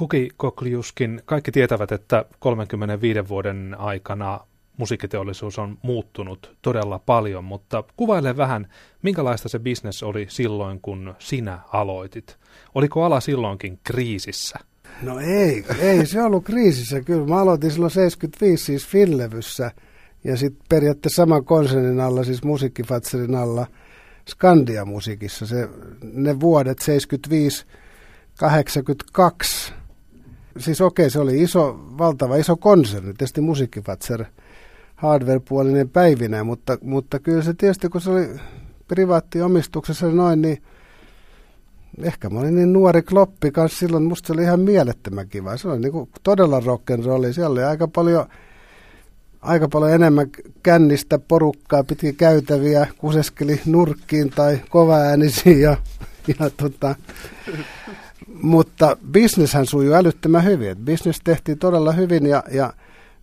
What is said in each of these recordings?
Kuki Kokliuskin, kaikki tietävät, että 35 vuoden aikana musiikkiteollisuus on muuttunut todella paljon, mutta kuvaile vähän, minkälaista se bisnes oli silloin, kun sinä aloitit. Oliko ala silloinkin kriisissä? No ei, ei se ollut kriisissä kyllä. Mä aloitin silloin 75 siis Finlevyssä ja sitten periaatteessa saman konsernin alla, siis musiikkifatserin alla, Skandia musiikissa. Se, ne vuodet 75 82 siis okei, okay, se oli iso, valtava iso konserni, tietysti musiikkifatser hardware-puolinen päivinä, mutta, mutta kyllä se tietysti, kun se oli privaattiomistuksessa noin, niin ehkä mä olin niin nuori kloppi kanssa silloin, musta se oli ihan mielettömän kiva. Se oli niin kuin todella rock'n'rolli, siellä oli aika paljon, aika paljon enemmän kännistä porukkaa, pitki käytäviä, kuseskeli nurkkiin tai kovaäänisiin ja, ja tota, mutta bisneshän sujuu älyttömän hyvin. Business tehtiin todella hyvin ja, ja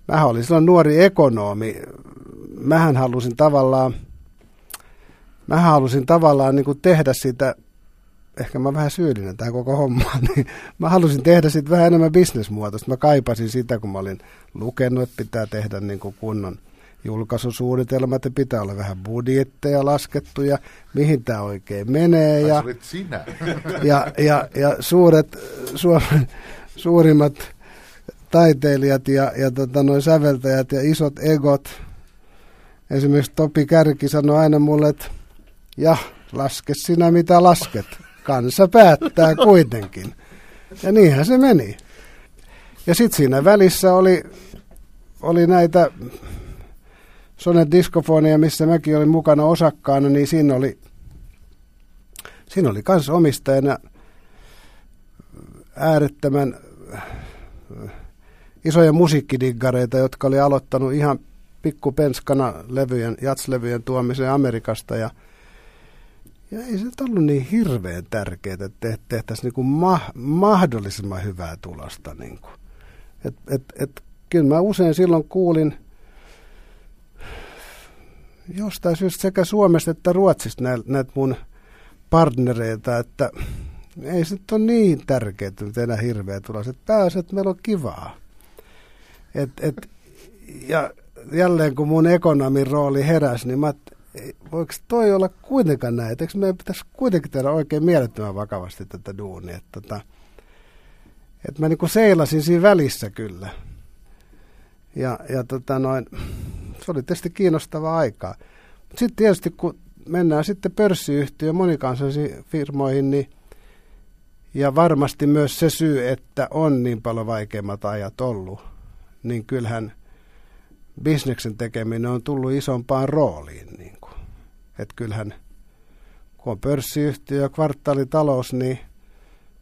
mä olin silloin nuori ekonomi. Mähän halusin tavallaan, mä halusin tavallaan niin kuin tehdä sitä, ehkä mä vähän syyllinen tähän koko hommaan, niin mä halusin tehdä siitä vähän enemmän bisnesmuotoista. Mä kaipasin sitä, kun mä olin lukenut, että pitää tehdä niin kuin kunnon julkaisusuunnitelmat ja pitää olla vähän budjetteja laskettu ja mihin tämä oikein menee. Ja, sinä. Ja, ja, ja suuret, Suomen suurimmat taiteilijat ja, ja tota, noin säveltäjät ja isot egot. Esimerkiksi Topi Kärki sanoi aina mulle, että ja laske sinä mitä lasket. Kansa päättää kuitenkin. Ja niinhän se meni. Ja sitten siinä välissä oli, oli näitä Sonet Diskofonia, missä mäkin olin mukana osakkaana, niin siinä oli, siinä oli kans omistajana äärettömän äh, isoja musiikkidiggareita, jotka oli aloittanut ihan pikkupenskana levyjen, jatslevyjen tuomiseen Amerikasta ja ja ei se ollut niin hirveän tärkeää, että tehtäisiin niin ma- mahdollisimman hyvää tulosta. Niin kuin. Et, et, et, kyllä mä usein silloin kuulin – jostain syystä sekä Suomesta että Ruotsista näitä näit mun partnereita, että ei se nyt ole niin tärkeää että enää hirveä tulos. Että pääasia, että meillä on kivaa. Et, et, ja jälleen kun mun ekonomin rooli heräsi, niin mä voiko toi olla kuitenkaan näin? Eikö meidän pitäisi kuitenkin tehdä oikein mielettömän vakavasti tätä duunia? Että, tota, että mä niin seilasin siinä välissä kyllä. Ja, ja tota noin, se oli tietysti kiinnostavaa aikaa. Sitten tietysti kun mennään sitten pörssiyhtiö monikansallisiin firmoihin, niin ja varmasti myös se syy, että on niin paljon vaikeimmat ajat ollut, niin kyllähän bisneksen tekeminen on tullut isompaan rooliin. Niin kuin. Että kyllähän, kun on pörssiyhtiö ja kvartaalitalous, niin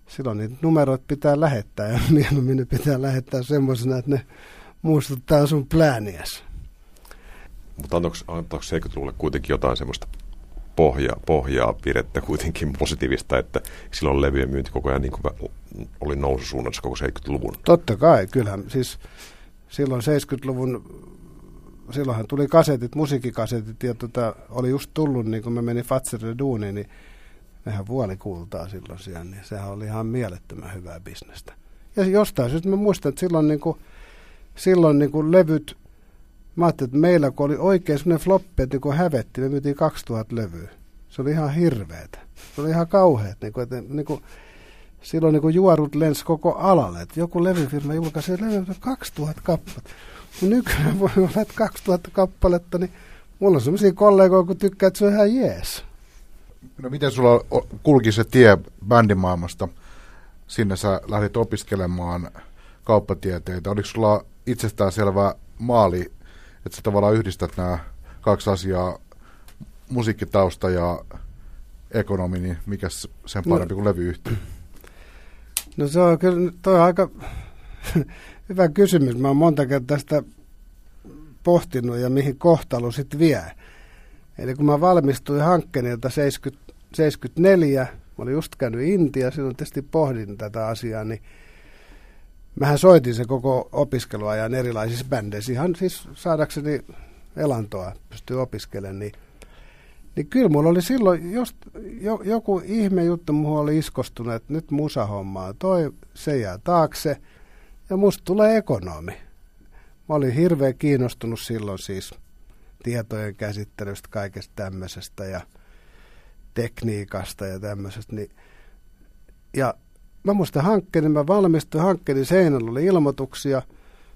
silloin niitä numerot pitää lähettää ja mieluummin ne pitää lähettää semmoisena, että ne muistuttaa sun plääniäsi. Mutta antaako, antaako 70-luvulle kuitenkin jotain semmoista pohjaa, pohjaa pirettä kuitenkin positiivista, että silloin levyjen myynti koko ajan niin kuin oli noususuunnassa koko 70-luvun? Totta kai, kyllähän siis silloin 70-luvun, silloinhan tuli kasetit, musiikkikasetit ja tota, oli just tullut, niin kun mä menin Fatserille duuniin, niin nehän vuolikultaa silloin siellä, niin sehän oli ihan mielettömän hyvää bisnestä. Ja jostain syystä mä muistan, että silloin, niin kuin, silloin niin kuin levyt Mä ajattelin, että meillä kun oli oikein semmoinen floppi, että kun hävetti, me myytiin 2000 levyä. Se oli ihan hirveetä. Se oli ihan kauheat. Niin kuin, että, niin kuin, silloin niin kuin juorut lens koko alalle. Että joku levyfirma julkaisi levy 2000 kappaletta. Nykyään voi olla, että 2000 kappaletta, niin mulla on sellaisia kollegoja, kun tykkää, että se on ihan jees. No miten sulla kulki se tie bändimaailmasta? Sinne sä lähdit opiskelemaan kauppatieteitä. Oliko sulla itsestään selvä maali että sä tavallaan yhdistät nämä kaksi asiaa, musiikkitausta ja ekonomi, niin mikä sen no. parempi no, kuin levyyhtiö? No se on kyllä toi on aika hyvä kysymys. Mä oon monta kertaa tästä pohtinut ja mihin kohtalo sitten vie. Eli kun mä valmistuin hankkeenilta 70, 74, mä olin just käynyt Intia, silloin tietysti pohdin tätä asiaa, niin Mähän soitin se koko opiskeluajan erilaisissa bändeissä, ihan siis saadakseni elantoa, pystyy opiskelemaan, niin, Niin kyllä mulla oli silloin just, jo, joku ihme juttu, mulla oli iskostunut, että nyt musahommaa, toi se jää taakse ja musta tulee ekonomi. Mä olin hirveän kiinnostunut silloin siis tietojen käsittelystä, kaikesta tämmöisestä ja tekniikasta ja tämmöisestä. Niin, ja mä muistan hankkeen, mä valmistuin hankkeen, seinällä oli ilmoituksia.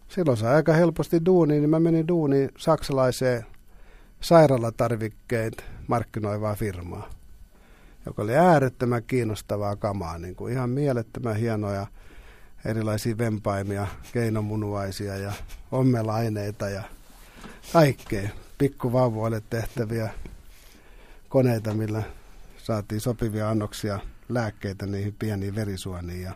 Silloin sai aika helposti duuniin, niin mä menin duuniin saksalaiseen sairaalatarvikkeet markkinoivaa firmaa, joka oli äärettömän kiinnostavaa kamaa, niin kuin ihan mielettömän hienoja erilaisia vempaimia, keinomunuaisia ja ommelaineita ja kaikkea pikkuvauvoille tehtäviä koneita, millä saatiin sopivia annoksia lääkkeitä niihin pieniin verisuoniin. Ja...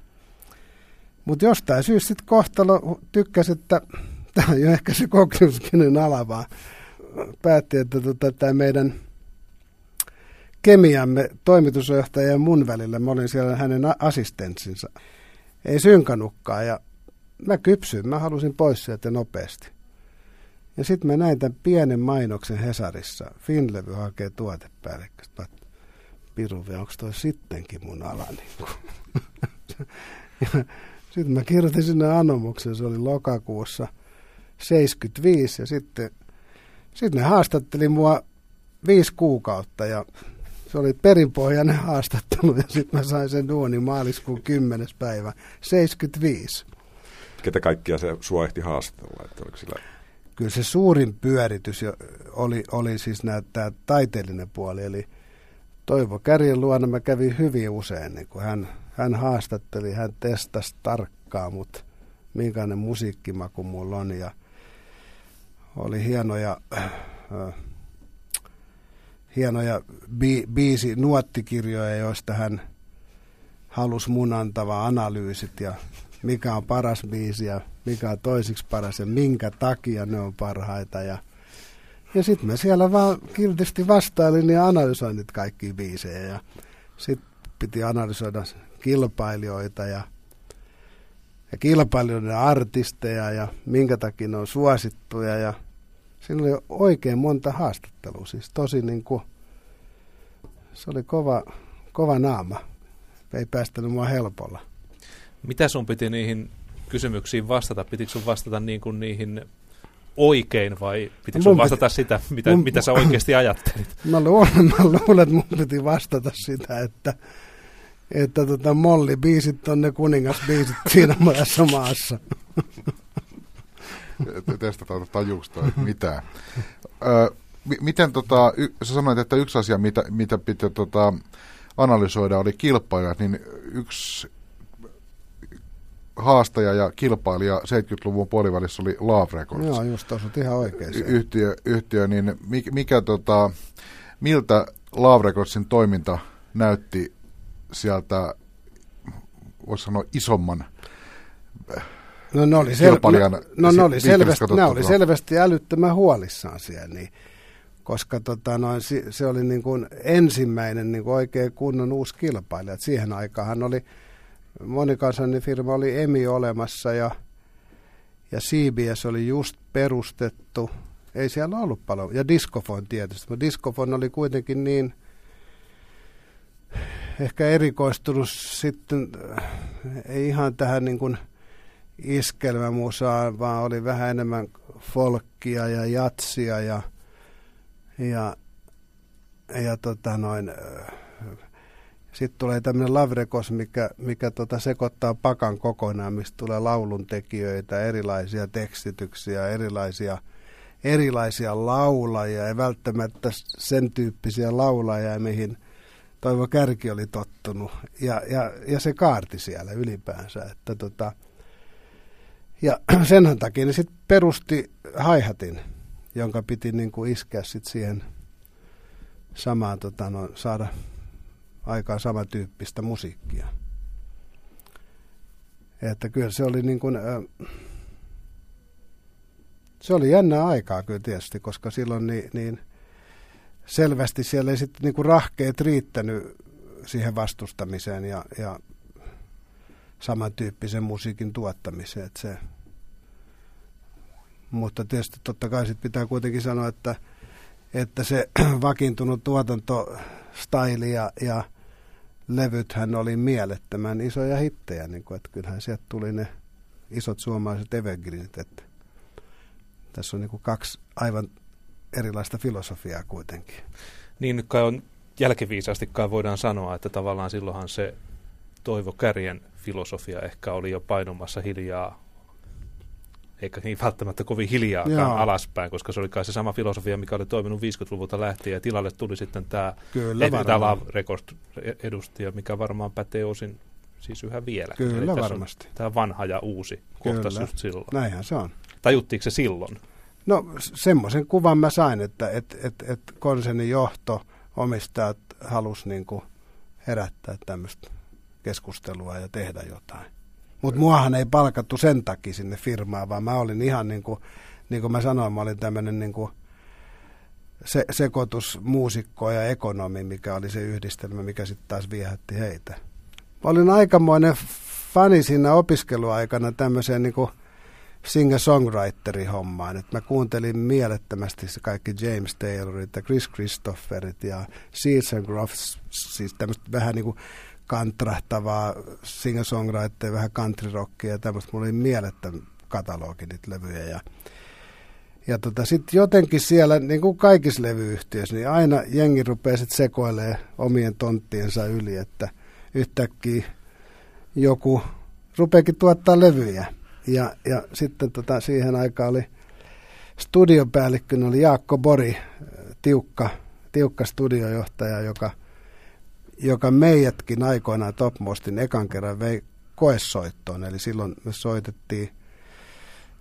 Mutta jostain syystä sitten kohtalo tykkäsi, että tämä on jo ehkä se kokemuskinen ala, vaan päätti, että tota, tämä meidän kemiamme toimitusjohtaja ja mun välillä, mä olin siellä hänen assistentsinsa, ei synkannutkaan ja mä kypsyin, mä halusin pois sieltä nopeasti. Ja sitten mä näin tämän pienen mainoksen Hesarissa. Finlevy hakee tuotepäällikköstä. Piruvi, onko toi sittenkin mun ala? Niin sitten mä kirjoitin sinne anomuksen, se oli lokakuussa 75 ja sitten, sitten ne haastatteli mua viisi kuukautta ja se oli perinpohjainen haastattelu ja sitten mä sain sen duunin maaliskuun 10. päivä 75. Ketä kaikkia se sua ehti haastatella? Että oliko sillä kyllä se suurin pyöritys oli, oli siis tämä taiteellinen puoli, eli Toivo Kärjen luona mä kävin hyvin usein, niin kun hän, hän haastatteli, hän testasi tarkkaan, mutta minkälainen musiikkimaku mulla on, ja oli hienoja, äh, hienoja bi, biisi, nuottikirjoja, joista hän halusi mun antava analyysit ja mikä on paras biisi ja mikä on toisiksi paras ja minkä takia ne on parhaita. Ja, ja sitten mä siellä vaan kiltisti vastailin ja analysoin nyt kaikki biisejä. Ja sitten piti analysoida kilpailijoita ja, ja kilpailijoiden artisteja ja minkä takia ne on suosittuja. Ja siinä oli oikein monta haastattelua, siis tosi niin kuin, se oli kova, kova naama. Ei päästänyt mua helpolla. Mitä sun piti niihin kysymyksiin vastata? Pitikö sun vastata niin kuin niihin oikein vai pitikö sun vastata piti, sitä, mitä, mun, mitä sä oikeasti ajattelit? Mä luulen, mä luulen, että mun piti vastata sitä, että, että tota Molli biisit on ne kuningasbiisit siinä maassa maassa. Testataan tajuusta, että mitä. Ö, miten tota, y, sä sanoit, että yksi asia, mitä, mitä piti tota, analysoida, oli kilpailijat, niin yksi haastaja ja kilpailija 70-luvun puolivälissä oli Love Records. Joo, just osut ihan oikein. Yhtiö, yhtiö, niin mikä, mikä tota, miltä Love Recordsin toiminta näytti sieltä, voisi sanoa isomman No ne oli, sel- no, no, ne oli, selvästi, ne oli selvästi älyttömän huolissaan siellä, niin, koska tota, noin, se oli niin kuin ensimmäinen niin kuin oikein kunnon uusi kilpailija. Et siihen aikaan oli monikansallinen firma oli EMI olemassa ja, ja CBS oli just perustettu. Ei siellä ollut paljon. Ja Discofon tietysti, mutta Discofon oli kuitenkin niin ehkä erikoistunut sitten, ei ihan tähän niin kuin iskelmämusaan, vaan oli vähän enemmän folkkia ja jatsia ja, ja, ja tota noin, sitten tulee tämmöinen lavrekos, mikä, mikä tota sekoittaa pakan kokonaan, mistä tulee lauluntekijöitä, erilaisia tekstityksiä, erilaisia, erilaisia laulajia ja välttämättä sen tyyppisiä laulajia, mihin Toivo Kärki oli tottunut. Ja, ja, ja se kaarti siellä ylipäänsä. Että tota, ja sen takia ne sitten perusti haihatin, jonka piti niin kuin iskeä sit siihen samaan, tota, no, saada aikaan samantyyppistä musiikkia. Että kyllä se oli niin kuin, se oli jännää aikaa kyllä tietysti, koska silloin niin, niin selvästi siellä ei sitten niin kuin rahkeet riittänyt siihen vastustamiseen ja, ja samantyyppisen musiikin tuottamiseen. Että se, mutta tietysti totta kai sit pitää kuitenkin sanoa, että että se vakiintunut tuotantostaili ja, ja levythän oli mielettömän isoja hittejä, niin kuin, että kyllähän sieltä tuli ne isot suomalaiset evergreenit, että tässä on niin kuin kaksi aivan erilaista filosofiaa kuitenkin. Niin nyt kai on jälkiviisaasti kai voidaan sanoa, että tavallaan silloinhan se Toivo Kärjen filosofia ehkä oli jo painumassa hiljaa, eikä niin välttämättä kovin hiljaa alaspäin, koska se oli kai se sama filosofia, mikä oli toiminut 50-luvulta lähtien, ja tilalle tuli sitten tämä Records edustaja, mikä varmaan pätee osin siis yhä vielä. Kyllä varmasti. Tämä vanha ja uusi kohtas just silloin. Näinhän se on. Tajuttiinko se silloin? No semmoisen kuvan mä sain, että et, et, et konsernin johto, omistajat halus niin herättää tämmöistä keskustelua ja tehdä jotain. Mutta muahan ei palkattu sen takia sinne firmaan, vaan mä olin ihan niin kuin, niin kuin mä sanoin, mä olin tämmöinen niin se, sekoitus muusikko ja ekonomi, mikä oli se yhdistelmä, mikä sitten taas viehätti heitä. Mä olin aikamoinen fani siinä opiskeluaikana tämmöiseen niin kuin singer-songwriterin hommaan. Et mä kuuntelin mielettömästi se kaikki James Taylorit ja Chris Christopherit ja Seeds and Gruffs, siis tämmöistä vähän niin kuin kantrahtavaa singer-songwriteria, vähän country rockia ja tämmöistä. Mulla oli mielettömän katalogi niitä levyjä ja ja tota, sitten jotenkin siellä, niin kuin kaikissa levyyhtiöissä, niin aina jengi rupeaa sitten sekoilee omien tonttiensa yli, että yhtäkkiä joku rupeakin tuottaa levyjä. Ja, ja sitten tota, siihen aikaan oli studiopäällikkönä oli Jaakko Bori, tiukka, tiukka studiojohtaja, joka, joka meidätkin aikoinaan Topmostin ekan kerran vei koesoittoon. Eli silloin me soitettiin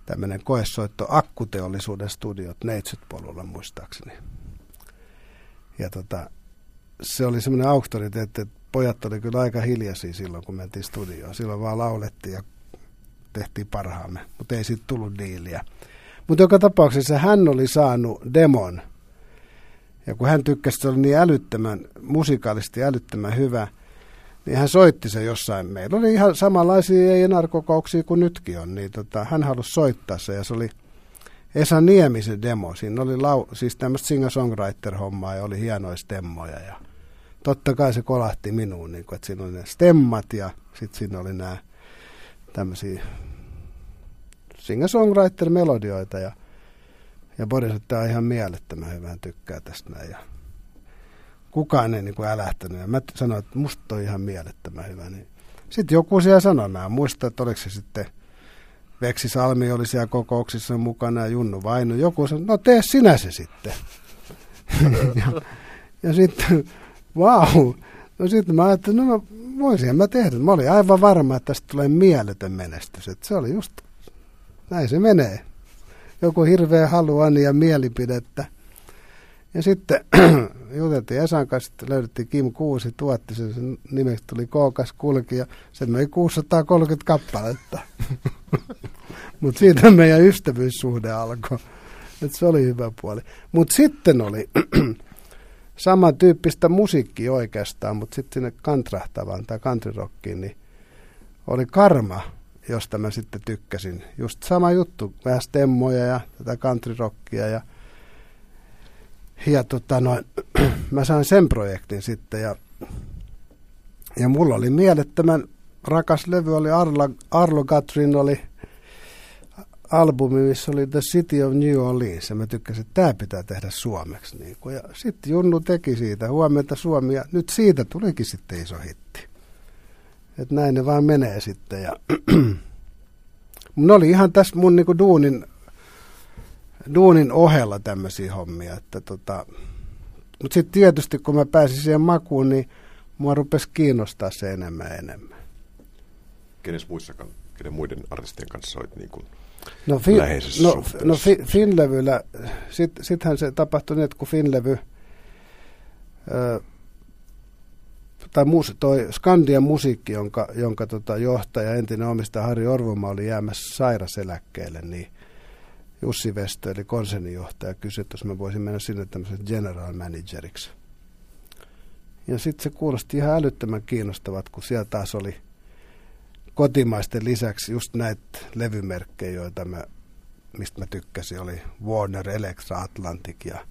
tämmöinen koesoitto akkuteollisuuden studiot Neitsyt-polulla muistaakseni. Ja tota, se oli semmoinen auktoriteetti, että pojat oli kyllä aika hiljaisia silloin, kun mentiin studioon. Silloin vaan laulettiin ja tehtiin parhaamme, mutta ei siitä tullut diiliä. Mutta joka tapauksessa hän oli saanut demon. Ja kun hän tykkäsi, se oli niin älyttömän, musikaalisesti älyttömän hyvä, niin hän soitti se jossain. Meillä oli ihan samanlaisia ei kokouksia kuin nytkin on, niin tota, hän halusi soittaa se ja se oli Esa Niemisen demo. Siinä oli lau, siis tämmöistä singer-songwriter-hommaa ja oli hienoja stemmoja ja totta kai se kolahti minuun, niin kuin, että siinä oli ne stemmat ja sitten siinä oli nämä tämmöisiä singer-songwriter-melodioita ja, ja Boris, että tämä on ihan mielettömän hyvä, tykkää tästä näin. Ja kukaan ei niin kuin älähtänyt ja mä sanoin, että musta on ihan mielettömän hyvä. Niin. Sitten joku siellä sanoi, mä muistan, että oliko se sitten Veksi Salmi oli siellä kokouksissa mukana ja Junnu Vainu. Joku sanoi, no tee sinä se sitten. ja, ja sitten, vau. Wow. No sitten mä ajattelin, no voisin mä tehdä. Mä olin aivan varma, että tästä tulee mieletön menestys. Että se oli just, näin se menee. Joku hirveä haluani ja mielipidettä. Ja sitten juteltiin Esan kanssa, että löydettiin Kim Kuusi, tuotti sen, sen nimeksi tuli Kookas kulki ja se myi 630 kappaletta. Mutta siitä meidän ystävyyssuhde alkoi. Että se oli hyvä puoli. Mutta sitten oli samantyyppistä musiikkia oikeastaan, mutta sitten sinne kantrahtavaan tai countryrockiin, niin oli Karma, josta mä sitten tykkäsin. Just sama juttu, vähän stemmoja ja tätä countryrockia ja ja tota noin, mä sain sen projektin sitten ja, ja mulla oli mielettömän rakas levy, oli Arlo, Arlo Gatrin oli albumi, missä oli The City of New Orleans, ja mä tykkäsin, että tämä pitää tehdä suomeksi. Niin kuin. Ja sitten Junnu teki siitä, huomenta Suomi, ja nyt siitä tulikin sitten iso hitti. Että näin ne vaan menee sitten. Ja mun oli ihan tässä mun niinku duunin, duunin ohella tämmöisiä hommia. Että tota, mutta sitten tietysti kun mä pääsin siihen makuun, niin mua rupesi kiinnostaa se enemmän ja enemmän. Kenes muissakaan, kenen muiden artistien kanssa olit niin kuin No, fi, no, no fi, Finlevyllä, sittenhän sit se tapahtui niin, että kun Finlevy, ö, tai mus, toi Skandian musiikki, jonka, jonka tota johtaja, entinen omistaja Harri Orvoma oli jäämässä sairaseläkkeelle, niin Jussi Vestö, eli konsernijohtaja, kysyi, että jos mä voisin mennä sinne tämmöisen general manageriksi. Ja sitten se kuulosti ihan älyttömän kiinnostavat, kun siellä taas oli – kotimaisten lisäksi just näitä levymerkkejä, joita mä, mistä mä tykkäsin, oli Warner, Electra, Atlantic ja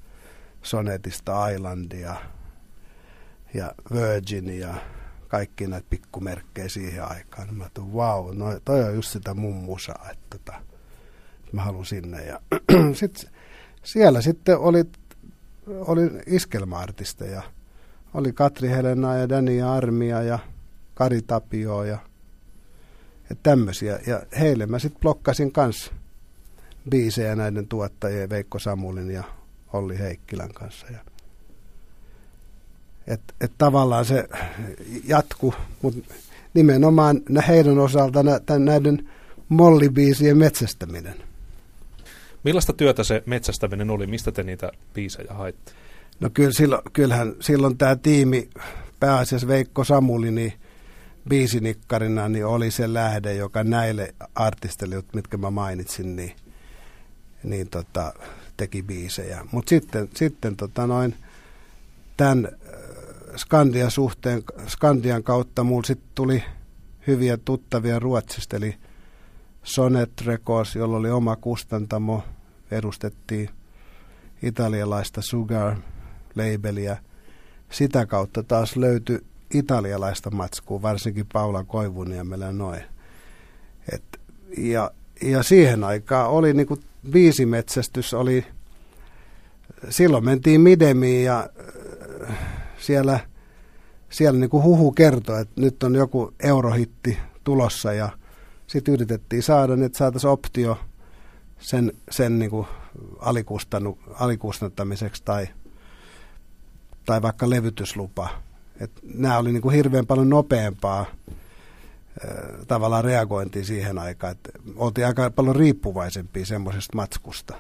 Sonetista Islandia Virgin ja kaikki näitä pikkumerkkejä siihen aikaan. Mä ajattelin, wow, no, toi on just sitä mun musaa, että tota, mä haluan sinne. Ja sit, siellä sitten oli, oli iskelmaartisteja. Oli Katri Helena ja Dani Armia ja Kari Tapio ja, ja tämmöisiä. Ja heille mä sitten blokkasin kanssa biisejä näiden tuottajien Veikko Samulin ja Olli Heikkilän kanssa. Ja että et tavallaan se jatku, mutta nimenomaan heidän osalta nä, näiden mollibiisien metsästäminen. Millaista työtä se metsästäminen oli? Mistä te niitä biisejä haitte? No kyllä silloin, kyllähän silloin tämä tiimi, pääasiassa Veikko Samuli, niin biisinikkarina niin oli se lähde, joka näille artisteille, mitkä mä mainitsin, niin, niin tota, teki biisejä. Mutta sitten, sitten tota noin, tämän Skandian suhteen, Skandian kautta mulla sitten tuli hyviä tuttavia Ruotsista, eli Sonet Records, jolla oli oma kustantamo, edustettiin italialaista Sugar labelia. Sitä kautta taas löytyi italialaista matskua, varsinkin Paula Koivuniemellä noin. Et, ja, ja siihen aikaan oli niinku viisimetsästys, oli, silloin mentiin Midemiin ja siellä, siellä niin kuin huhu kertoi, että nyt on joku eurohitti tulossa ja sitten yritettiin saada, että saataisiin optio sen, sen niin kuin alikustantamiseksi tai, tai vaikka levytyslupa. Et nämä oli niin kuin hirveän paljon nopeampaa tavallaan reagointia siihen aikaan, että oltiin aika paljon riippuvaisempia semmoisesta matskusta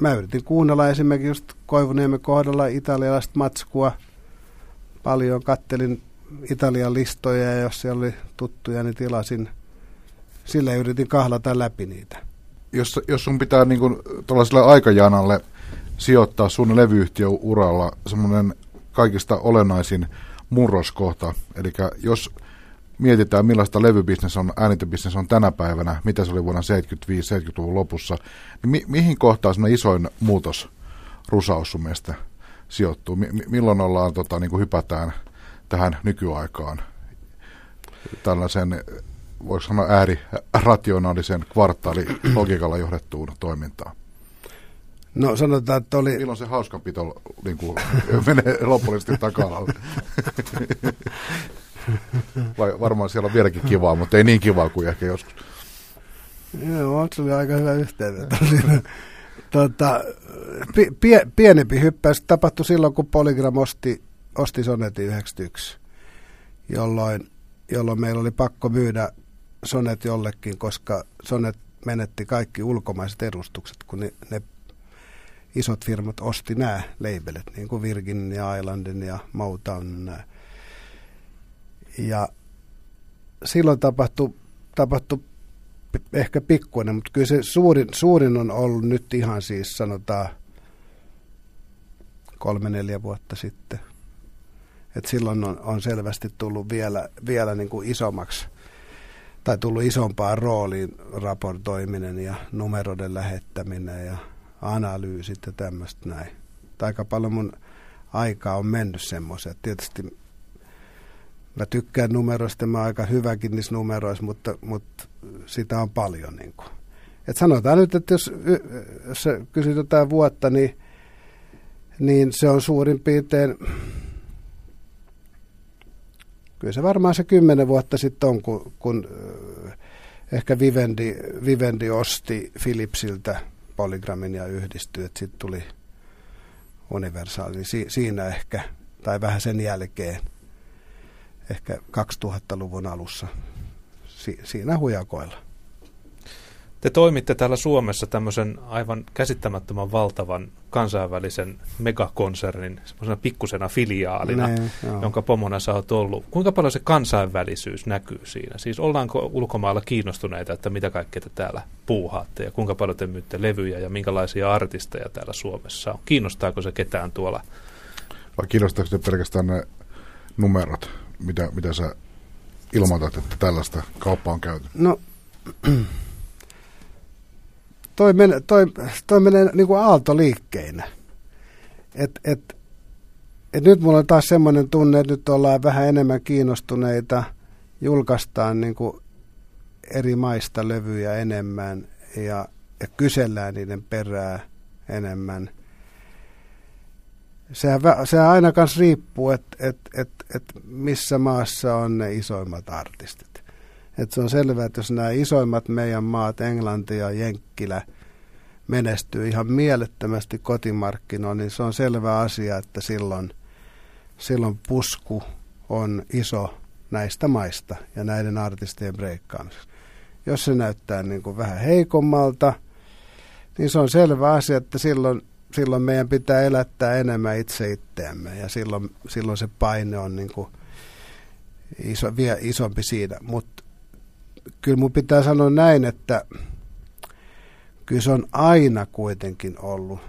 mä yritin kuunnella esimerkiksi just Koivuniemen kohdalla italialaista matskua. Paljon kattelin Italian listoja ja jos siellä oli tuttuja, niin tilasin. Sillä yritin kahlata läpi niitä. Jos, jos sun pitää niin kuin, aikajanalle sijoittaa sun levyyhtiöuralla semmoinen kaikista olennaisin murroskohta, eli jos mietitään millaista levybisnes on, äänitöbisnes on tänä päivänä, mitä se oli vuonna 75-70-luvun lopussa, niin mi- mihin kohtaan semmoinen isoin muutos rusaus sun mielestä sijoittuu? Mi- milloin ollaan, tota, niin kuin hypätään tähän nykyaikaan tällaisen, voiko sanoa äärirationaalisen kvartaalilogiikalla johdettuun toimintaan? No sanotaan, että oli... Milloin se hauskanpito niin kuin, menee lopullisesti taka Vai varmaan siellä on vieläkin kivaa, mutta ei niin kivaa kuin ehkä joskus. Joo, se oli aika hyvä yhteenveto tota, pie, pienempi hyppäys tapahtui silloin, kun Polygram osti, osti Sonetin 91, jolloin, jolloin meillä oli pakko myydä Sonet jollekin, koska Sonet menetti kaikki ulkomaiset edustukset, kun ne, ne isot firmat osti nämä labelit, niin kuin Virgin ja Islandin ja Motown. Nämä. Ja silloin tapahtui, tapahtui ehkä pikkuinen, mutta kyllä se suurin, suurin on ollut nyt ihan siis sanotaan kolme-neljä vuotta sitten. Et silloin on, on selvästi tullut vielä, vielä niin kuin isommaksi tai tullut isompaan rooliin raportoiminen ja numeroiden lähettäminen ja analyysit ja tämmöistä näin. Aika paljon mun aikaa on mennyt semmoisen. Tietysti mä tykkään numeroista, mä oon aika hyväkin niissä numeroissa, mutta, mutta sitä on paljon. Niin kuin. Et sanotaan nyt, että jos, jos kysyt jotain vuotta, niin, niin se on suurin piirtein, kyllä se varmaan se kymmenen vuotta sitten on, kun, kun ehkä Vivendi, Vivendi osti Philipsiltä Polygramin ja yhdistyi, että sitten tuli Universal, niin si, siinä ehkä, tai vähän sen jälkeen – ehkä 2000-luvun alussa si- siinä hujakoilla. Te toimitte täällä Suomessa tämmöisen aivan käsittämättömän valtavan kansainvälisen megakonsernin semmoisena pikkusena filiaalina, ne, jonka pomona sä oot ollut. Kuinka paljon se kansainvälisyys näkyy siinä? Siis ollaanko ulkomailla kiinnostuneita, että mitä kaikkea te täällä puuhaatte ja kuinka paljon te myytte levyjä ja minkälaisia artisteja täällä Suomessa on? Kiinnostaako se ketään tuolla? Vai kiinnostaako se pelkästään ne numerot? Mitä, mitä sä ilmoitat, että tällaista kauppaa on käyty? No, toi, menee, toi, toi menee niin kuin aaltoliikkeinä. et, et, et nyt mulla on taas semmoinen tunne, että nyt ollaan vähän enemmän kiinnostuneita, julkaistaan niin kuin eri maista levyjä enemmän ja, ja kysellään niiden perää enemmän. Sehän, sehän aina kanssa riippuu, että et, et, et missä maassa on ne isoimmat artistit. Et se on selvää, että jos nämä isoimmat meidän maat, Englanti ja Jenkkilä, menestyy ihan mielettömästi kotimarkkinoilla, niin se on selvä asia, että silloin, silloin pusku on iso näistä maista ja näiden artistien breikkaamiseksi. Jos se näyttää niin kuin vähän heikommalta, niin se on selvä asia, että silloin, silloin meidän pitää elättää enemmän itse itseämme ja silloin, silloin se paine on niin kuin iso, vielä isompi siinä. Mutta kyllä mun pitää sanoa näin, että kyllä se on aina kuitenkin ollut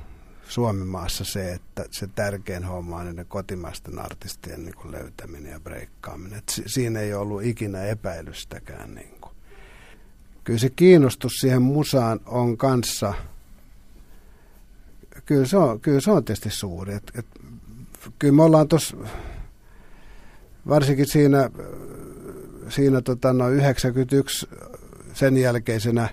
Suomen maassa se, että se tärkein homma on ne kotimaisten artistien niin kuin löytäminen ja breikkaaminen. Et si- siinä ei ollut ikinä epäilystäkään. Niin kuin. Kyllä se kiinnostus siihen musaan on kanssa, kyllä se on, kyllä se on tietysti suuri. Et, et, kyllä me ollaan tuossa, varsinkin siinä, siinä tota, no 91 sen jälkeisenä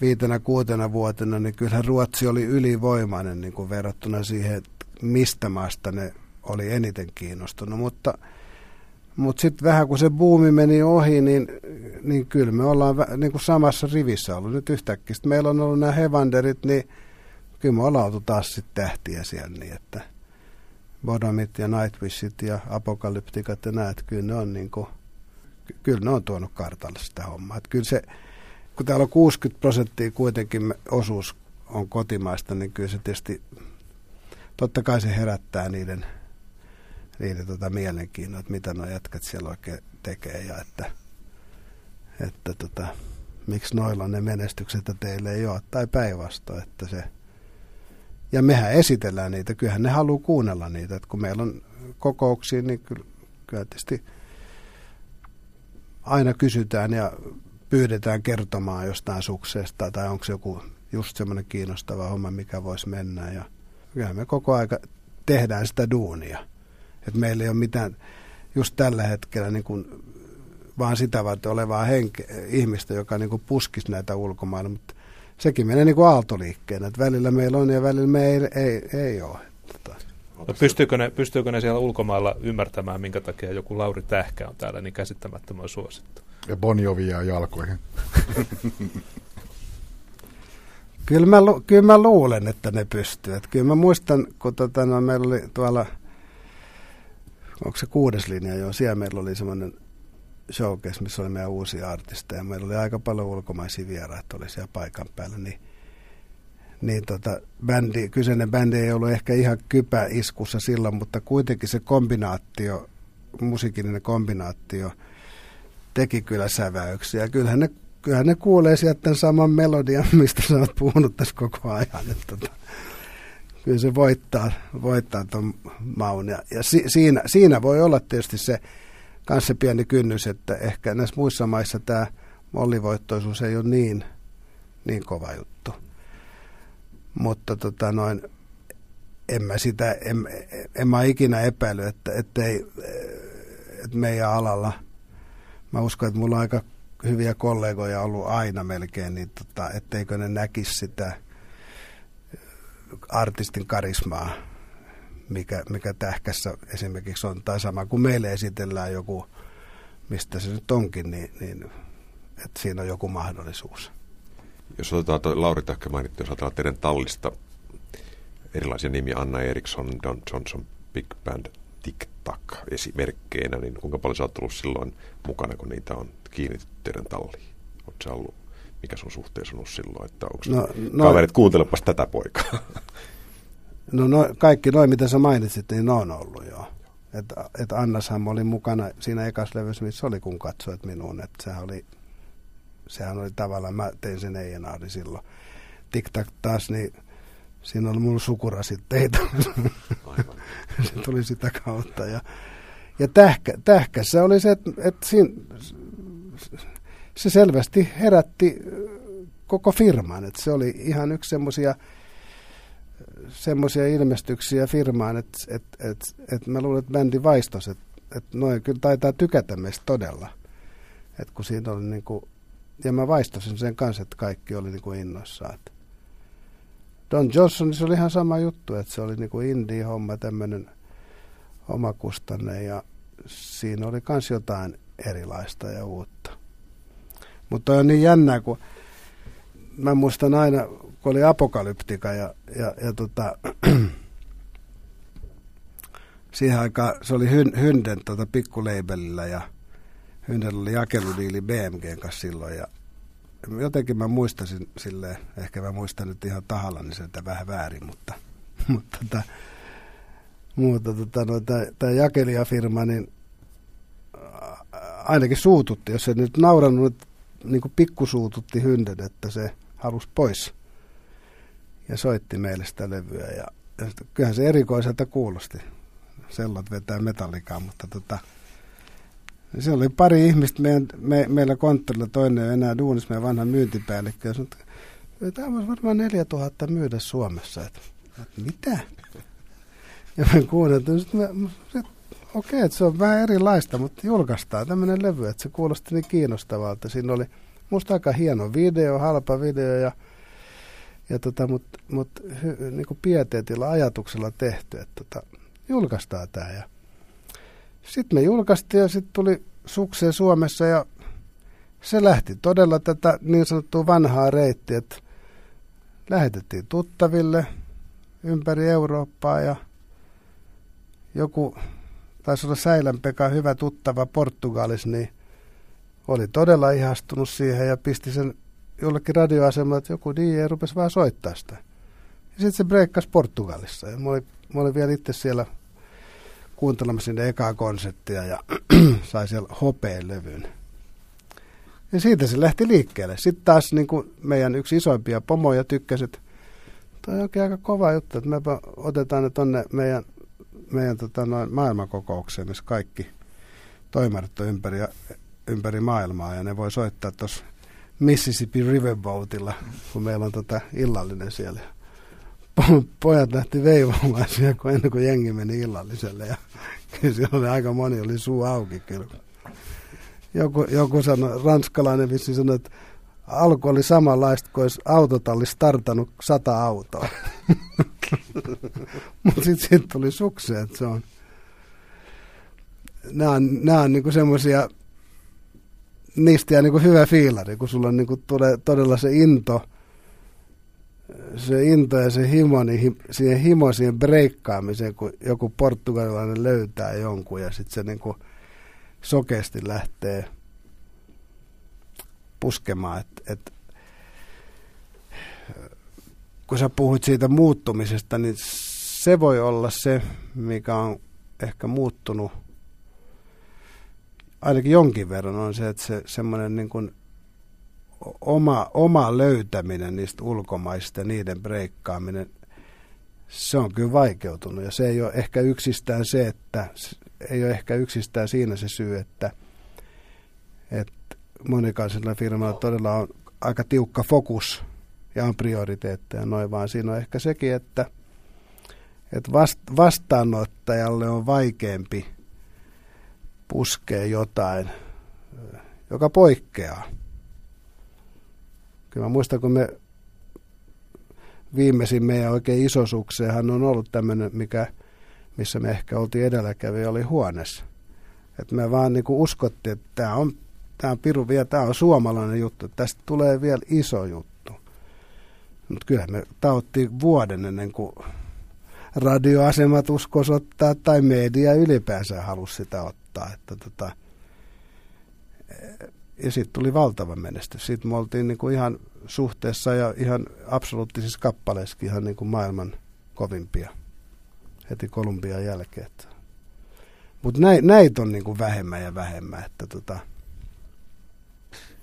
viitenä kuutena vuotena, niin kyllähän Ruotsi oli ylivoimainen niin kuin verrattuna siihen, mistä maasta ne oli eniten kiinnostunut. Mutta, mutta sitten vähän kun se buumi meni ohi, niin, niin kyllä me ollaan niin kuin samassa rivissä ollut nyt yhtäkkiä. Sitten meillä on ollut nämä Hevanderit, niin kyllä me ollaan oltu taas sitten tähtiä siellä niin, että Bodomit ja Nightwishit ja Apokalyptikat ja näet, kyllä ne on niin kuin, kyllä ne on tuonut kartalle sitä hommaa. Että kyllä se, kun täällä on 60 prosenttia kuitenkin osuus on kotimaista, niin kyllä se tietysti, totta kai se herättää niiden, niiden tota mielenkiinnon, että mitä nuo jätkät siellä oikein tekee ja että, että tota, miksi noilla ne menestykset, teille ei ole, tai päinvastoin, että se, ja mehän esitellään niitä, kyllähän ne haluaa kuunnella niitä, että kun meillä on kokouksia, niin kyllä, kyllä tietysti aina kysytään ja pyydetään kertomaan jostain sukseesta tai onko se joku just semmoinen kiinnostava homma, mikä voisi mennä. Ja kyllä me koko aika tehdään sitä duunia. että meillä ei ole mitään just tällä hetkellä niin kuin vaan sitä varten olevaa henke, ihmistä, joka niin kuin puskisi näitä ulkomailla, mutta sekin menee niin kuin aaltoliikkeen, että välillä meillä on ja välillä me ei, ei, ei ole. No pystyykö, ne, pystyykö ne siellä ulkomailla ymmärtämään, minkä takia joku Lauri Tähkä on täällä niin käsittämättömän suosittu? Ja Bon Jovi jää jalkoihin. kyllä, mä, kyllä mä luulen, että ne pystyy. Kyllä mä muistan, kun tota, no, meillä oli tuolla, onko se kuudes linja jo, siellä meillä oli semmoinen showcase, missä oli meidän uusia artisteja. Meillä oli aika paljon ulkomaisia vieraita, oli siellä paikan päällä, niin niin tota, bändi, kyseinen bändi ei ollut ehkä ihan kypä iskussa silloin, mutta kuitenkin se kombinaatio, musiikillinen kombinaatio – teki kyllä säväyksiä. Kyllähän ne, kyllähän ne kuulee sieltä tämän saman melodian, mistä sä oot puhunut tässä koko ajan. Että tota, kyllä se voittaa, voittaa tuon maun. Ja, ja si, siinä, siinä voi olla tietysti se kanssa pieni kynnys, että ehkä näissä muissa maissa tämä mollivoittoisuus ei ole niin, niin kova juttu. Mutta tota noin, en mä sitä, en, en mä ikinä epäily, että, ettei, että meidän alalla – mä uskon, että mulla on aika hyviä kollegoja ollut aina melkein, niin tota, etteikö ne näkisi sitä artistin karismaa, mikä, mikä tähkässä esimerkiksi on, tai sama kuin meille esitellään joku, mistä se nyt onkin, niin, niin että siinä on joku mahdollisuus. Jos otetaan tuo Lauri Tähkä mainittu, jos otetaan teidän tallista erilaisia nimiä, Anna Eriksson, Don Johnson, Big Band, Tic Tac esimerkkeinä, niin kuinka paljon sä oot tullut silloin mukana, kun niitä on kiinnitetty teidän talliin? Oletko ollut, mikä sun suhteessa on ollut silloin, että onko no, no, kaverit, kuuntelepas tätä poikaa? No, no kaikki noin, mitä sä mainitsit, niin ne on ollut jo. Että et Annashan oli mukana siinä ekassa levyssä, missä oli kun katsoit minuun, että sehän oli, sehän oli tavallaan, mä tein sen Eijenaari silloin. TikTok taas, niin siinä oli mun sukurasitteita. Aivan. se tuli sitä kautta. Ja, ja tähkä, tähkässä oli se, että, että siinä, se selvästi herätti koko firman. Että se oli ihan yksi semmoisia semmoisia ilmestyksiä firmaan, että et, et, et mä luulen, että bändi vaistos, että et noin kyllä taitaa tykätä meistä todella. Et kun siinä oli niinku, ja mä vaistosin sen kanssa, että kaikki oli niinku innoissaan. Et Don Johnson, se oli ihan sama juttu, että se oli niinku indie-homma, tämmöinen omakustanne ja siinä oli myös jotain erilaista ja uutta. Mutta on niin jännää, kun mä muistan aina, kun oli apokalyptika ja, ja, ja tota, siihen aikaan se oli Hyn, Hynden tota, pikkuleibelillä ja Hynden oli jakeludiili BMGn kanssa silloin ja jotenkin mä muistasin silleen, ehkä mä muistan nyt ihan tahallani sen vähän väärin, mutta, mutta, tota, mutta tota, no, tämä jakelijafirma, niin ainakin suututti, jos se nyt naurannut, niin kuin pikkusuututti Hynden, että se halusi pois. Ja soitti meille sitä levyä ja, ja kyllähän se erikoiselta kuulosti. Sellot vetää metallikaa, mutta tota, se oli pari ihmistä meidän, me, meillä konttorilla, toinen ei enää duunissa, meidän vanha myyntipäällikkö. Että tämä voisi varmaan 4000 myydä Suomessa. Että, että mitä? Ja me kuunneltiin, että, että okei, että se on vähän erilaista, mutta julkaistaan tämmöinen levy, että se kuulosti niin kiinnostavalta. Siinä oli musta aika hieno video, halpa video ja, ja tota, mutta mut, niin kuin pieteetillä ajatuksella tehty, että tota, julkaistaan tämä. Ja sitten me julkaistiin ja sitten tuli sukseen Suomessa ja se lähti todella tätä niin sanottua vanhaa reittiä, että lähetettiin tuttaville ympäri Eurooppaa ja joku taisi olla Säilän Pekka hyvä tuttava Portugalis, niin oli todella ihastunut siihen ja pisti sen jollekin radioasemalle, että joku DJ rupesi vaan soittaa sitä. Ja sitten se breikkasi Portugalissa. Ja mä olin, mä olin vielä itse siellä kuuntelemassa sinne ekaa konserttia ja sai siellä hopeen levyn. Ja siitä se lähti liikkeelle. Sitten taas niin kuin meidän yksi isoimpia pomoja tykkäsi, että toi on oikein aika kova juttu, että me otetaan ne tonne meidän meidän tota, noin maailmankokoukseen, missä kaikki toimarit ympäri, ympäri maailmaa ja ne voi soittaa tuossa Mississippi Riverboatilla, kun meillä on tota illallinen siellä. Pojat lähti veivaamaan siellä, ennen kuin jengi meni illalliselle ja kyllä siellä oli aika moni, oli suu auki kyllä. Joku, joku sanoi, ranskalainen vissi sanoi, että alku oli samanlaista kuin olisi autotalli startanut sata autoa. Mutta sitten siitä tuli sukseen, että se on... Nämä on, nämä on niinku semmoisia, niistä jää niinku hyvä fiilari, kun sulla niinku tulee todella se into, se into ja se himo, niin siihen himo siihen breikkaamiseen, kun joku portugalilainen löytää jonkun ja sitten se niinku sokeasti lähtee puskemaan. Et, et, kun sä puhuit siitä muuttumisesta, niin se voi olla se, mikä on ehkä muuttunut ainakin jonkin verran, on se, että se semmoinen niin kuin oma, oma löytäminen niistä ulkomaista ja niiden breikkaaminen, se on kyllä vaikeutunut. Ja se ei ole ehkä yksistään se, että ei ole ehkä yksistään siinä se syy, että, että monikansallisella firmalla todella on aika tiukka fokus ja on prioriteetteja noin, vaan siinä on ehkä sekin, että, että vast, vastaanottajalle on vaikeampi puskea jotain, joka poikkeaa. Kyllä mä muistan, kun me viimeisin meidän oikein iso sukseenhan on ollut tämmöinen, mikä, missä me ehkä oltiin edelläkävijä, oli huoneessa. Että me vaan niin kuin uskottiin, että tämä on, tämä on piru vielä, tämä on suomalainen juttu, tästä tulee vielä iso juttu. Mutta kyllä me tauttiin vuoden ennen kuin radioasemat uskos ottaa tai media ylipäänsä halusi sitä ottaa. Että tota, ja sitten tuli valtava menestys. Sitten me oltiin niinku ihan suhteessa ja ihan absoluuttisissa kappaleissa ihan niinku maailman kovimpia heti Kolumbian jälkeen. Mutta näitä on niinku vähemmän ja vähemmän. Että tota,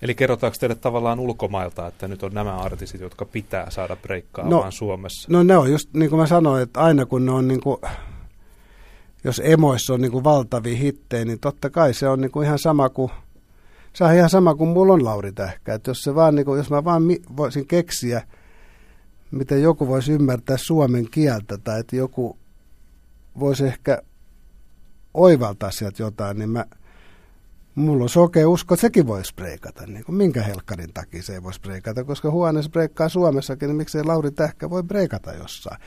Eli kerrotaanko teille tavallaan ulkomailta, että nyt on nämä artistit, jotka pitää saada breikkaamaan no, Suomessa? No ne on just niin kuin mä sanoin, että aina kun ne on niin kuin, jos emoissa on niin kuin valtavia hittejä, niin totta kai se on niin kuin ihan sama kuin, se on ihan sama kuin mulla on Lauri Tähkä. Että jos, se vaan, niin kuin, jos mä vaan mi- voisin keksiä, miten joku voisi ymmärtää suomen kieltä tai että joku voisi ehkä oivaltaa sieltä jotain, niin mä, mulla on sokea usko, että sekin voisi breikata. Niin kuin minkä helkkarin takia se ei voisi breikata, koska huoneessa breikkaa Suomessakin, niin miksei Lauri Tähkä voi breikata jossain.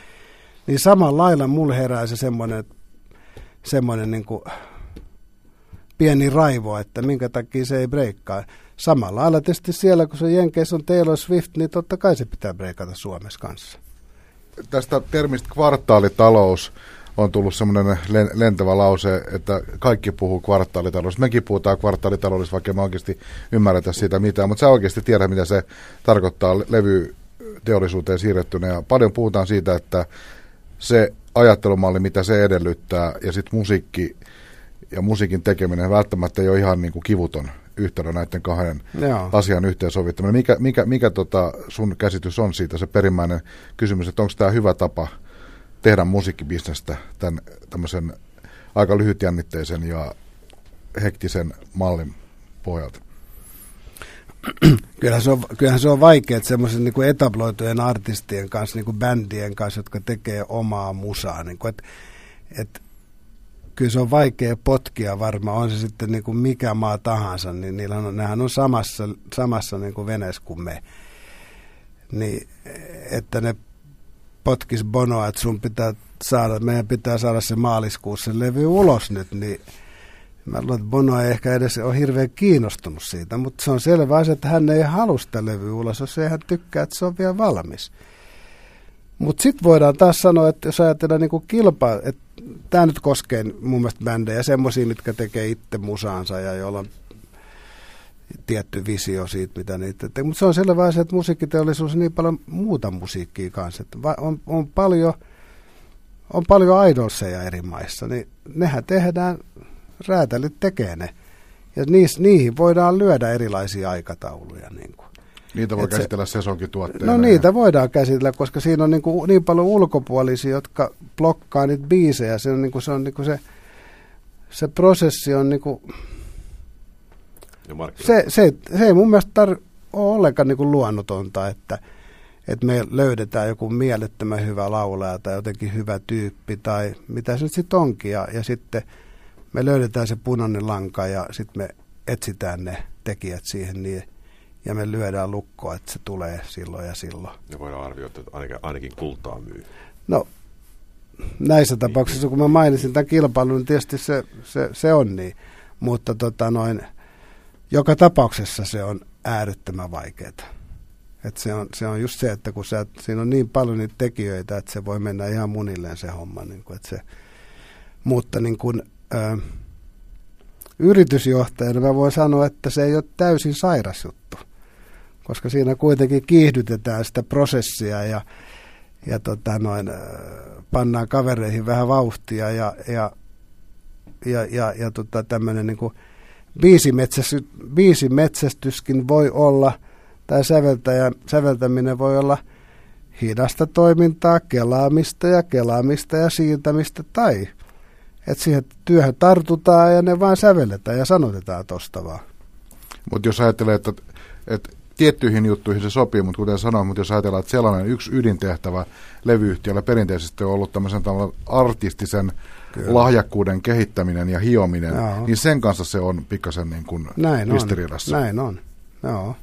Niin samalla lailla mulla herää se semmoinen, semmoinen niin kuin pieni raivo, että minkä takia se ei breikkaa. Samalla lailla tietysti siellä, kun se Jenkeissä on Taylor Swift, niin totta kai se pitää breikata Suomessa kanssa. Tästä termistä kvartaalitalous on tullut semmoinen lentävä lause, että kaikki puhuu kvartaalitaloudesta. Mekin puhutaan kvartaalitaloudesta, vaikka me oikeasti ymmärretä siitä mitään, mutta sä oikeasti tiedät, mitä se tarkoittaa levyteollisuuteen siirrettynä. Ja paljon puhutaan siitä, että se ajattelumalli, mitä se edellyttää, ja sitten musiikki ja musiikin tekeminen välttämättä ei ole ihan niin kuin kivuton yhtälö näiden kahden Joo. asian yhteensovittaminen. Mikä, mikä, mikä tota sun käsitys on siitä, se perimmäinen kysymys, että onko tämä hyvä tapa tehdä musiikkibisnestä tämän tämmöisen aika lyhytjännitteisen ja hektisen mallin pohjalta? Kyllähän se on, kyllähän se on vaikea, että semmoisen niin kuin etabloitujen artistien kanssa, niin kuin bändien kanssa, jotka tekee omaa musaa, niin kuin, että, että kyllä se on vaikea potkia varmaan, on se sitten niin kuin mikä maa tahansa, niin niillä on, nehän on samassa, samassa niin kuin veneessä kuin me. Niin, että ne potkis Bonoa, että sun pitää saada, meidän pitää saada se maaliskuussa levy ulos nyt, niin mä luulen, että Bono ei ehkä edes ole hirveän kiinnostunut siitä, mutta se on selvä asia, että hän ei halua sitä levy ulos, jos ei hän tykkää, että se on vielä valmis. Mutta sitten voidaan taas sanoa, että jos ajatellaan niin kilpaa, että tämä nyt koskee mun mielestä bändejä, semmoisia, mitkä tekee itse musaansa ja joilla on tietty visio siitä, mitä niitä tekee. Mutta se on selvä asia, että musiikkiteollisuus on niin paljon muuta musiikkia kanssa. Että on, on, paljon, on paljon idolseja eri maissa, niin nehän tehdään, räätälit tekee ne. Ja niis, niihin voidaan lyödä erilaisia aikatauluja. Niin kuin. Niitä voi Et käsitellä se, sesonkituotteena. No niitä ja... voidaan käsitellä, koska siinä on niin, kuin, niin paljon ulkopuolisia, jotka blokkaa niitä biisejä. Se on, niin kuin, se, on niin kuin se, se prosessi on niin kuin, se, se, se ei mun mielestä tar- ole ollenkaan niin kuin luonnotonta, että, että me löydetään joku mielettömän hyvä laulaja tai jotenkin hyvä tyyppi tai mitä se nyt sitten onkin. Ja, ja sitten me löydetään se punainen lanka ja sitten me etsitään ne tekijät siihen niin, ja me lyödään lukkoa, että se tulee silloin ja silloin. Ja voidaan arvioida, että ainakin, ainakin kultaa myy. No, näissä tapauksissa, kun mä mainitsin tämän kilpailun, niin tietysti se, se, se on niin. Mutta tota noin, joka tapauksessa se on äärettömän vaikeaa. Et se, on, se on just se, että kun sä, siinä on niin paljon niitä tekijöitä, että se voi mennä ihan munilleen se homma. Niin kuin, että se, mutta niin kuin, ö, yritysjohtajana mä voin sanoa, että se ei ole täysin sairas juttu, koska siinä kuitenkin kiihdytetään sitä prosessia ja, ja tota noin, pannaan kavereihin vähän vauhtia ja, ja, ja, ja, ja tota tämmöinen niin kuin biisimetsästyskin voi olla, tai säveltäjä, säveltäminen voi olla hidasta toimintaa, kelaamista ja kelaamista ja siirtämistä, tai että siihen työhön tartutaan ja ne vaan sävelletään ja sanotetaan tosta vaan. Mutta jos ajattelee, että, että tiettyihin juttuihin se sopii, mutta kuten sanoin, mutta jos ajatellaan, että sellainen yksi ydintehtävä levyyhtiöllä perinteisesti on ollut tämmöisen artistisen Kyllä. lahjakkuuden kehittäminen ja hiominen, Joo. niin sen kanssa se on pikkasen niin kuin Näin ristiriidassa. On. Näin on, Joo.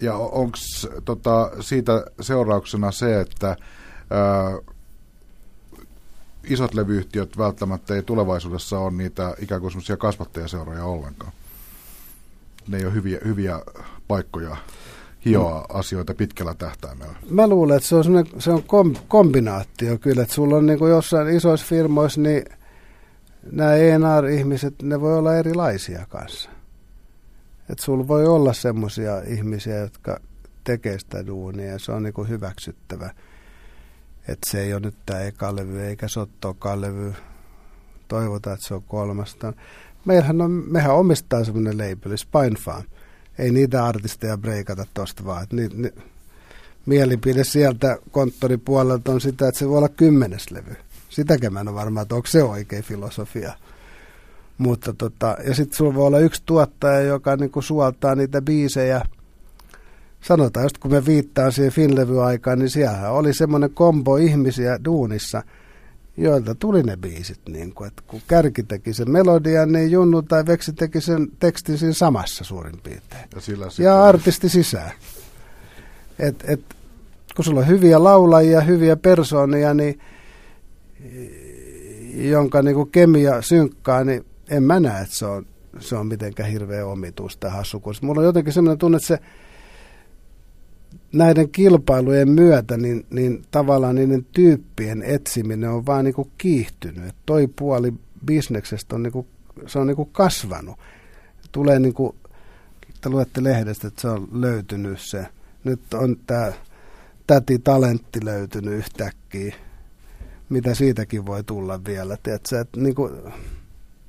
Ja onko tota, siitä seurauksena se, että ää, isot levyyhtiöt välttämättä ei tulevaisuudessa ole niitä ikään kuin semmoisia kasvattajaseuroja ollenkaan? Ne ei ole hyviä, hyviä paikkoja hioa mm. asioita pitkällä tähtäimellä? Mä luulen, että se on, se on kom, kombinaatio kyllä, että sulla on niin kuin jossain isoissa firmoissa, niin nämä ENR-ihmiset, ne voi olla erilaisia kanssa. Että sulla voi olla semmoisia ihmisiä, jotka tekee sitä duunia ja se on niin kuin hyväksyttävä. Että se ei ole nyt tämä eka levy eikä se ole levy. Toivotaan, että se on kolmasta. Meillähän on, mehän omistaa semmoinen label, Spine Farm ei niitä artisteja breikata tuosta vaan. Ni, ni, mielipide sieltä konttoripuolelta on sitä, että se voi olla kymmenes levy. Sitäkään mä en ole varma, että onko se oikea filosofia. Mutta tota, ja sitten sulla voi olla yksi tuottaja, joka niinku suoltaa niitä biisejä sanotaan just kun me viittaan siihen Finlevy-aikaan, niin siellä oli semmoinen kombo ihmisiä duunissa, joilta tuli ne biisit. Niin kuin, että kun Kärki teki sen melodian, niin Junnu tai Veksi teki sen tekstin siinä samassa suurin piirtein. Ja, sillä Ja artisti sisään. Et, et, kun sulla on hyviä laulajia, hyviä persoonia, niin jonka niinku kemia synkkaa, niin en mä näe, että se on, se on mitenkään hirveä omitus tai hassu. Koska mulla on jotenkin sellainen tunne, että se näiden kilpailujen myötä, niin, niin tavallaan niiden tyyppien etsiminen on vaan niinku kiihtynyt. Et toi puoli bisneksestä on, niinku, se on niinku kasvanut. Tulee niinku, te luette lehdestä, että se on löytynyt se. Nyt on tämä täti talentti löytynyt yhtäkkiä. Mitä siitäkin voi tulla vielä. Tiedätkö, että niinku,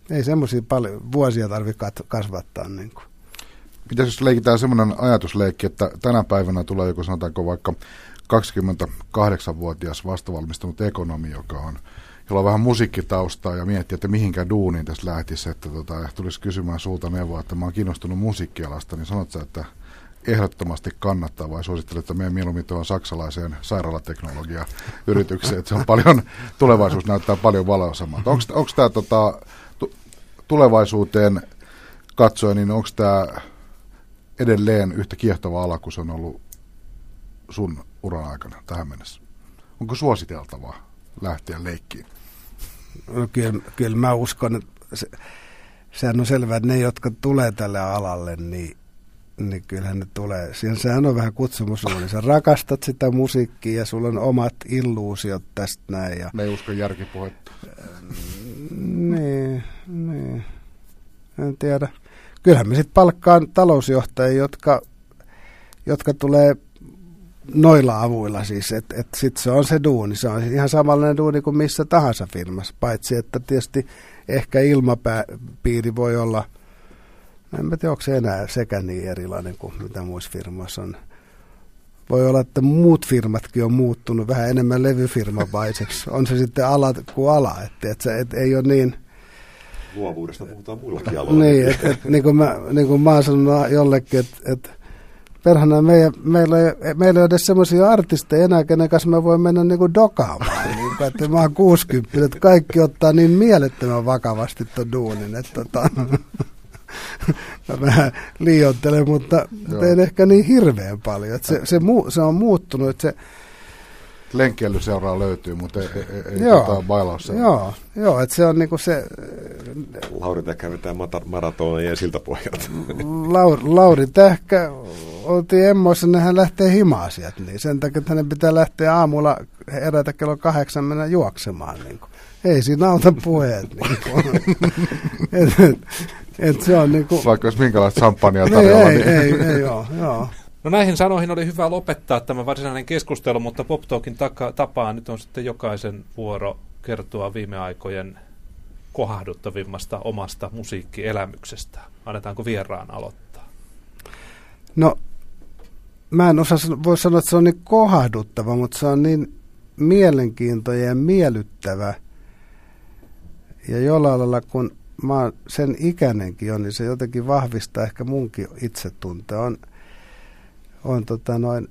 ei semmoisia paljon vuosia tarvitse kasvattaa. Niinku. Mitä jos leikitään semmoinen ajatusleikki, että tänä päivänä tulee joku sanotaanko vaikka 28-vuotias vastavalmistunut ekonomi, joka on jolla on vähän musiikkitaustaa ja miettii, että mihinkä duuniin tässä lähtisi, että tota, tulisi kysymään sulta neuvoa, että mä oon kiinnostunut musiikkialasta, niin sanot sä, että ehdottomasti kannattaa vai suosittelet, että meidän mieluummin tuohon saksalaiseen sairaalateknologia-yritykseen, että se on paljon, tulevaisuus näyttää paljon valoisammalta. Onko tämä tota, tulevaisuuteen katsoen, niin onko tämä edelleen yhtä kiehtova ala kuin se on ollut sun uran aikana tähän mennessä? Onko suositeltavaa lähteä leikkiin? No kyllä, kyllä mä uskon, että se, sehän on selvää, että ne, jotka tulee tälle alalle, niin, niin kyllähän ne tulee. Siihen sehän on vähän kutsumusuuni. Sä rakastat sitä musiikkia ja sulla on omat illuusiot tästä näin. Ja, ne ei usko järkipuhetta. niin, niin. En tiedä kyllähän me sitten palkkaan talousjohtajia, jotka, jotka tulee noilla avuilla siis, että et sitten se on se duuni, se on ihan samanlainen duuni kuin missä tahansa firmassa, paitsi että tietysti ehkä ilmapiiri voi olla, en mä tiedä onko se enää sekä niin erilainen kuin mitä muissa firmoissa on. Voi olla, että muut firmatkin on muuttunut vähän enemmän levyfirmavaiseksi. On se sitten ala kuin ala, että, että se et, ei ole niin – luovuudesta puhutaan muillakin aloilla. Niin, että et, niin kuin mä, niin kuin mä oon sanonut jollekin, että et, perhana meillä, meillä, ei, meillä ei ole edes semmoisia artisteja enää, kenen kanssa mä voin mennä niin kuin dokaamaan. niin kuin, että mä oon 60, että kaikki ottaa niin mielettömän vakavasti tuon duunin, että tota, mä vähän liioittelen, mutta Joo. ehkä niin hirveän paljon. Että se, se, mu, se on muuttunut, että se, lenkkeilyseuraa löytyy, mutta ei, ei, ei joo, tota bailausseuraa. Joo, joo että se on niinku se... Lauri Tähkä vetää maratonia siltä pohjalta. Lauri, Lauri Tähkä, oltiin Emmoissa, niin hän lähtee himaa sieltä, niin sen takia, että hänen pitää lähteä aamulla herätä kello kahdeksan mennä juoksemaan. Niin kuin. Ei siinä auta puheet. Niin kuin. et, et, et se on niin kuin... Vaikka olisi minkälaista champagnea tarjolla. Ei, niin... ei, ei, ei, joo, joo. No näihin sanoihin oli hyvä lopettaa tämä varsinainen keskustelu, mutta Pop Talkin taka, tapaa nyt on sitten jokaisen vuoro kertoa viime aikojen kohahduttavimmasta omasta musiikkielämyksestä. Annetaanko vieraan aloittaa? No, mä en osaa voi sanoa, että se on niin kohahduttava, mutta se on niin mielenkiintoinen ja miellyttävä. Ja jollain lailla, kun mä sen ikäinenkin on, niin se jotenkin vahvistaa ehkä munkin itsetuntoa. On on tota noin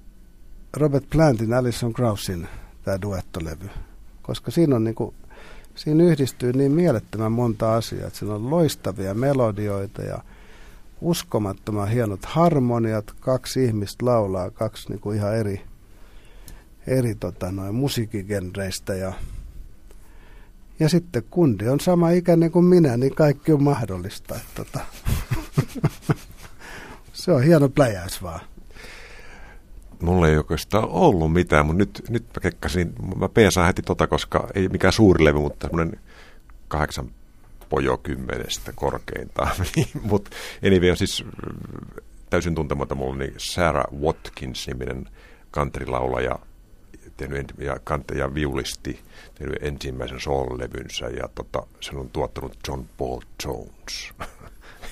Robert Plantin Alison Krausin tämä duettolevy. Koska siinä on niinku, siinä yhdistyy niin mielettömän monta asiaa. Että siinä on loistavia melodioita ja uskomattoman hienot harmoniat. Kaksi ihmistä laulaa, kaksi niinku ihan eri, eri tota noin, ja ja sitten kundi on sama ikäinen kuin minä, niin kaikki on mahdollista. Että tota. se on hieno pläjäys vaan mulla ei oikeastaan ollut mitään, mutta nyt, nyt mä kekkasin, mä peesaan heti tota, koska ei mikään suuri levy, mutta semmoinen kahdeksan pojo kymmenestä korkeintaan. mutta anyway on siis täysin tuntematon mulla niin Sarah Watkins-niminen kantrilaulaja ja, kante, ja viulisti tehnyt ensimmäisen soul-levynsä ja tota, sen on tuottanut John Paul Jones.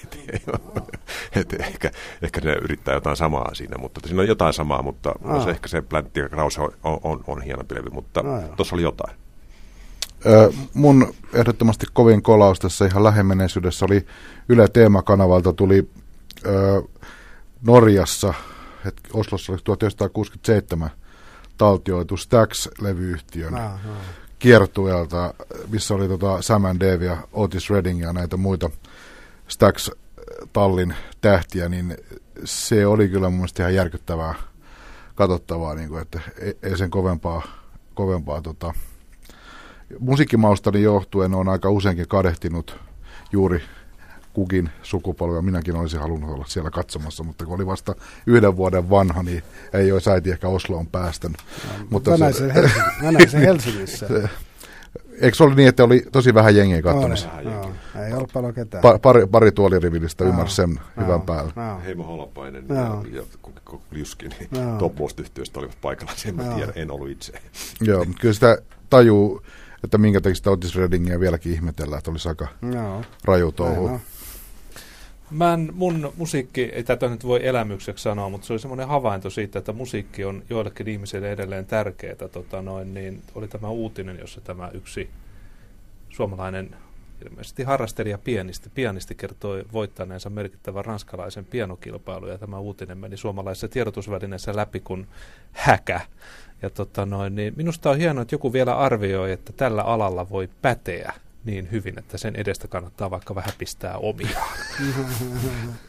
et ehkä, ehkä ne yrittää jotain samaa siinä, mutta siinä on jotain samaa, mutta no se ehkä se Plantti ja Krause on, on, on, on hieno pilvi, mutta tuossa oli jotain. Ö, mun ehdottomasti kovin kolaus tässä ihan lähemenneisyydessä oli Yle Teemakanavalta tuli ö, Norjassa hetki, Oslossa oli 1967 taltioitu Stax-levyyhtiön Ah, ah. kiertueelta, missä oli tota Sam and Dave ja Otis Redding ja näitä muita Stax-tallin tähtiä, niin se oli kyllä mun mielestä ihan järkyttävää katsottavaa, niin kuin, että ei, ei sen kovempaa, kovempaa tota, musiikkimaustani johtuen on aika useinkin kadehtinut juuri kukin sukupolvi, minäkin olisin halunnut olla siellä katsomassa, mutta kun oli vasta yhden vuoden vanha, niin ei olisi äiti ehkä Osloon päästänyt. Mutta Mä näin se- mä näin sen Helsingissä. Eikö se oli niin, että oli tosi vähän jengiä katsomassa? Oli, joo. Ei ollut paljon ketään. Pa- pari, pari tuolirivillistä Joo. ymmärsi sen Joo, hyvän päällä. joo. Heimo Holopainen Joo. ja, Liuski, niin Joo. Top Most-yhtiöstä olivat paikalla. Sen mä Joo. tiedän, en ollut itse. Joo, mutta kyllä sitä tajuu, että minkä takia sitä Otis Reddingia vieläkin ihmetellään, että olisi aika Joo. raju touhu. On. Mä en, mun musiikki, ei tätä nyt voi elämykseksi sanoa, mutta se oli semmoinen havainto siitä, että musiikki on joillekin ihmisille edelleen tärkeää. Tota noin, niin oli tämä uutinen, jossa tämä yksi suomalainen ilmeisesti harrastelija pianisti, pianisti kertoi voittaneensa merkittävän ranskalaisen pianokilpailun ja tämä uutinen meni suomalaisessa tiedotusvälineessä läpi kuin häkä. Ja tota noin, niin minusta on hienoa, että joku vielä arvioi, että tällä alalla voi päteä niin hyvin, että sen edestä kannattaa vaikka vähän pistää omia.